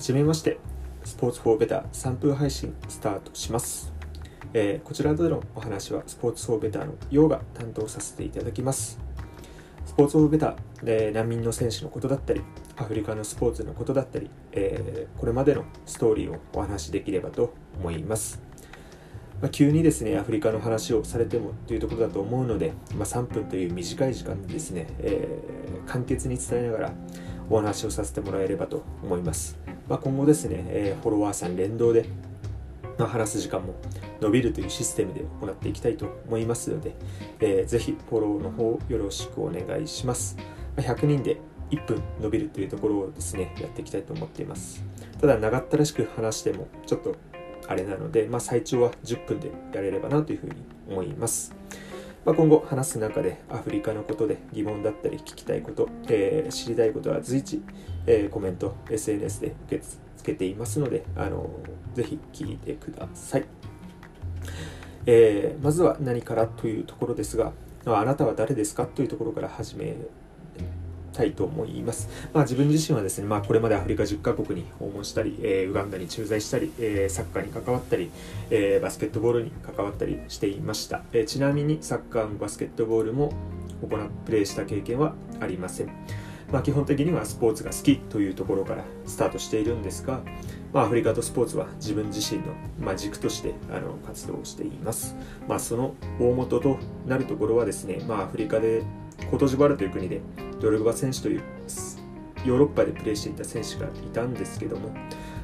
はじめまして。スポーツフォーベター3分配信スタートします、えーこちらでのお話はスポーツフォーベターのヨウが担当させていただきます。スポーツフォーベターで難民の選手のことだったりアフリカのスポーツのことだったり、えーこれまでのストーリーをお話しできればと思います。まあ、急にですねアフリカの話をされてもというところだと思うので、まあ、3分という短い時間でですね、えー簡潔に伝えながらお話をさせてもらえればと思います、まあ、今後ですね、えーフォロワーさん連動で、ま、話す時間も伸びるというシステムで行っていきたいと思いますので、えーぜひフォローの方よろしくお願いします、ま100人で1分伸びるというところをですねやっていきたいと思っています。ただ長ったらしく話してもちょっとあれなので、まあ、最長は10分でやれればなというふうに思います。まあ、今後話す中でアフリカのことで疑問だったり聞きたいこと、えー知りたいことは随時、えーコメント SNS で受け付けていますのであのぜひ聞いてください、えーまずは何からというところですがあなたは誰ですかというところから始めたいと思います。まあ、自分自身はですね、まあ、これまでアフリカ10カ国に訪問したり、えーウガンダに駐在したり、えーサッカーに関わったり、えーバスケットボールに関わったりしていました。えちなみにサッカーもバスケットボールも行うプレーした経験はありません。まあ、基本的にはスポーツが好きというところからスタートしているんですが、まあ、アフリカとスポーツは自分自身の、まあ、軸としてあの活動をしています。まあ、その大元となるところはですね、まあ、アフリカでコトジボワルという国でドルバ選手というヨーロッパでプレーしていた選手がいたんですけども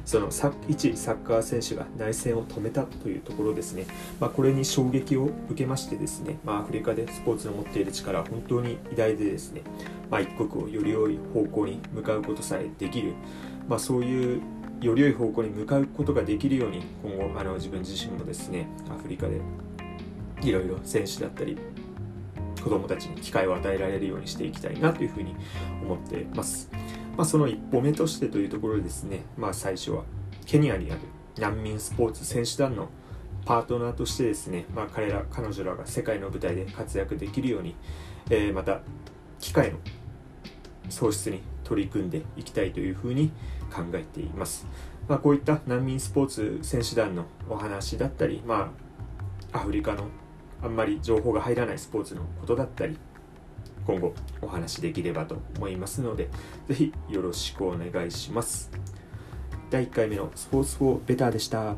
そのサ一サッカー選手が内戦を止めたというところですね、まあ、これに衝撃を受けましてですね、まあ、アフリカでスポーツの持っている力は本当に偉大でですね、まあ、一国をより良い方向に向かうことさえできる、まあ、そういうより良い方向に向かうことができるように今後あの自分自身もですねアフリカでいろいろ選手だったり子供たちに機会を与えられるようにしていきたいなというふうに思ってます。まあ、その一歩目としてというところでですね、まあ、最初はケニアにある難民スポーツ選手団のパートナーとしてですね、まあ、彼ら彼女らが世界の舞台で活躍できるように、えーまた機会の創出に取り組んでいきたいというふうに考えています。まあ、こういった難民スポーツ選手団のお話だったり、まあ、アフリカのあんまり情報が入らないスポーツのことだったり今後お話できればと思いますので是非よろしくお願いします。第1回目のスポーツフォーベターでした。